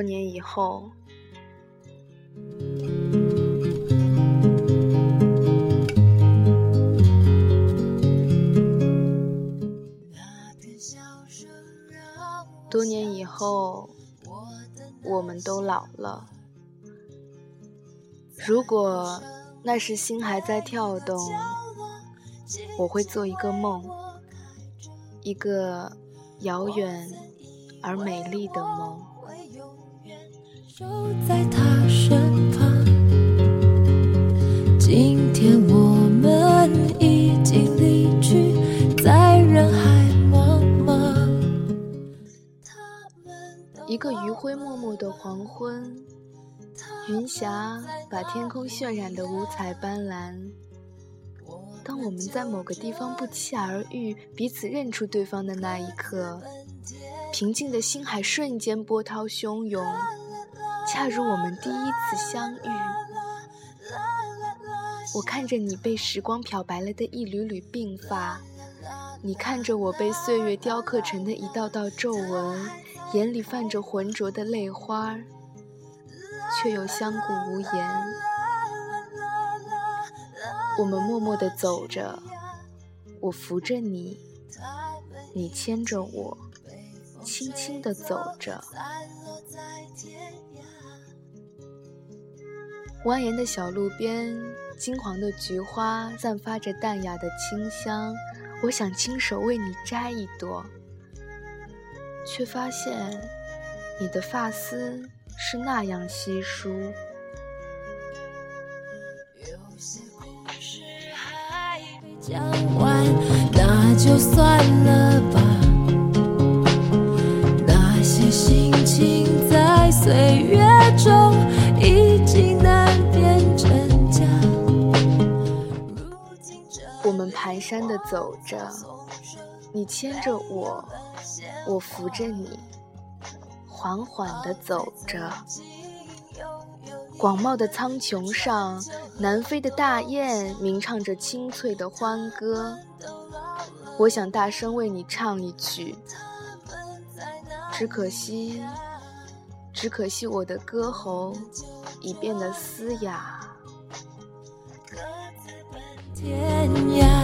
多年以后，多年以后，我们都老了。如果那时心还在跳动，我会做一个梦，一个遥远而美丽的梦。一个余晖默默的黄昏，云霞把天空渲染的五彩斑斓。当我们在某个地方不期而遇，彼此认出对方的那一刻，平静的心海瞬间波涛汹涌。恰如我们第一次相遇，我看着你被时光漂白了的一缕缕鬓发，你看着我被岁月雕刻成的一道道皱纹，眼里泛着浑浊的泪花，却又相顾无言。我们默默地走着，我扶着你，你牵着我，轻轻地走着。蜿蜒的小路边，金黄的菊花散发着淡雅的清香。我想亲手为你摘一朵，却发现你的发丝是那样稀疏。讲完，那就算了吧。那些心情在岁月蹒跚的走着，你牵着我，我扶着你，缓缓的走着。广袤的苍穹上，南飞的大雁鸣唱着清脆的欢歌。我想大声为你唱一曲，只可惜，只可惜我的歌喉已变得嘶哑。天涯，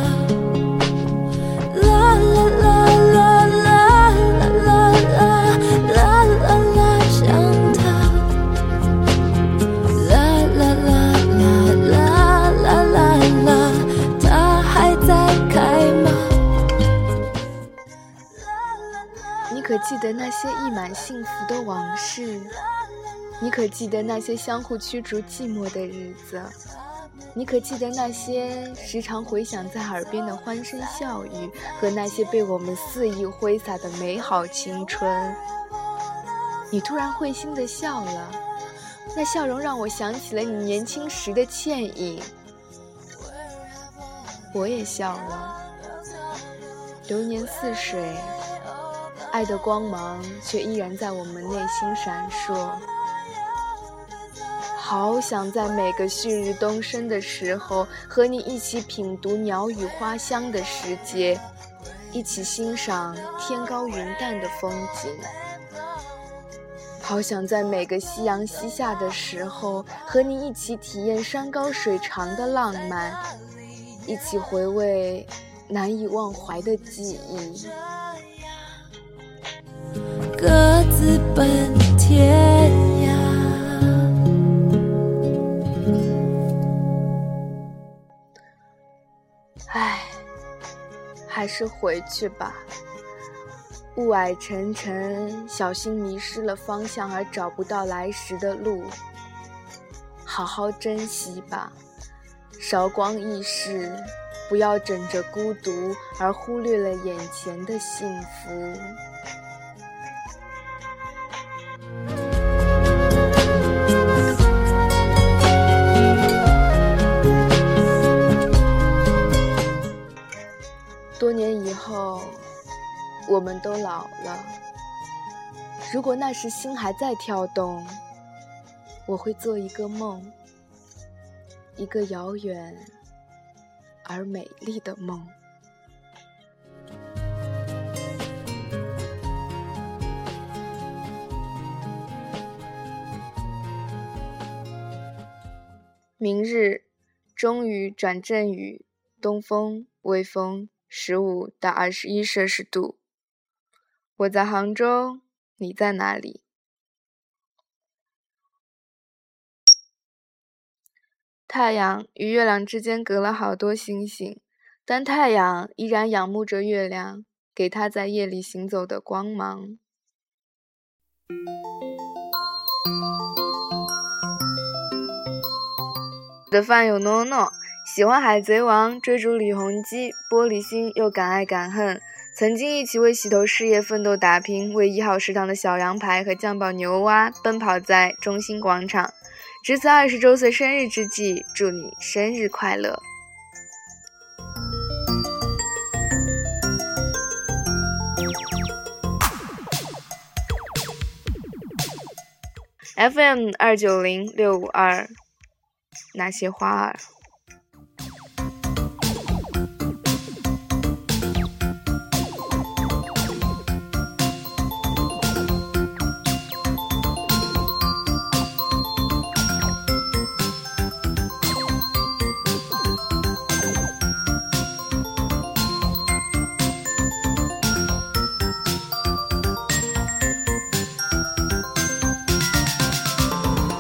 记得那些溢满幸福的往事？你可记得那些相互驱逐寂寞的日子？你可记得那些时常回响在耳边的欢声笑语，和那些被我们肆意挥洒的美好青春？你突然会心的笑了，那笑容让我想起了你年轻时的倩影。我也笑了，流年似水，爱的光芒却依然在我们内心闪烁。好想在每个旭日东升的时候，和你一起品读鸟语花香的时节，一起欣赏天高云淡的风景。好想在每个夕阳西下的时候，和你一起体验山高水长的浪漫，一起回味难以忘怀的记忆。各自奔天涯。唉，还是回去吧。雾霭沉沉，小心迷失了方向而找不到来时的路。好好珍惜吧，韶光易逝，不要枕着孤独而忽略了眼前的幸福。哦我们都老了。如果那时心还在跳动我会做一个梦一个遥远而美丽的梦。明日终于转阵雨东风微风十五到二十一摄氏度。我在杭州，你在哪里？太阳与月亮之间隔了好多星星，但太阳依然仰慕着月亮，给它在夜里行走的光芒。的饭友诺诺喜欢《海贼王》，追逐李弘基，玻璃心又敢爱敢恨。曾经一起为洗头事业奋斗打拼，为一号食堂的小羊排和酱爆牛蛙奔跑在中心广场。值此二十周岁生日之际，祝你生日快乐！FM 二九零六五二，那些花儿。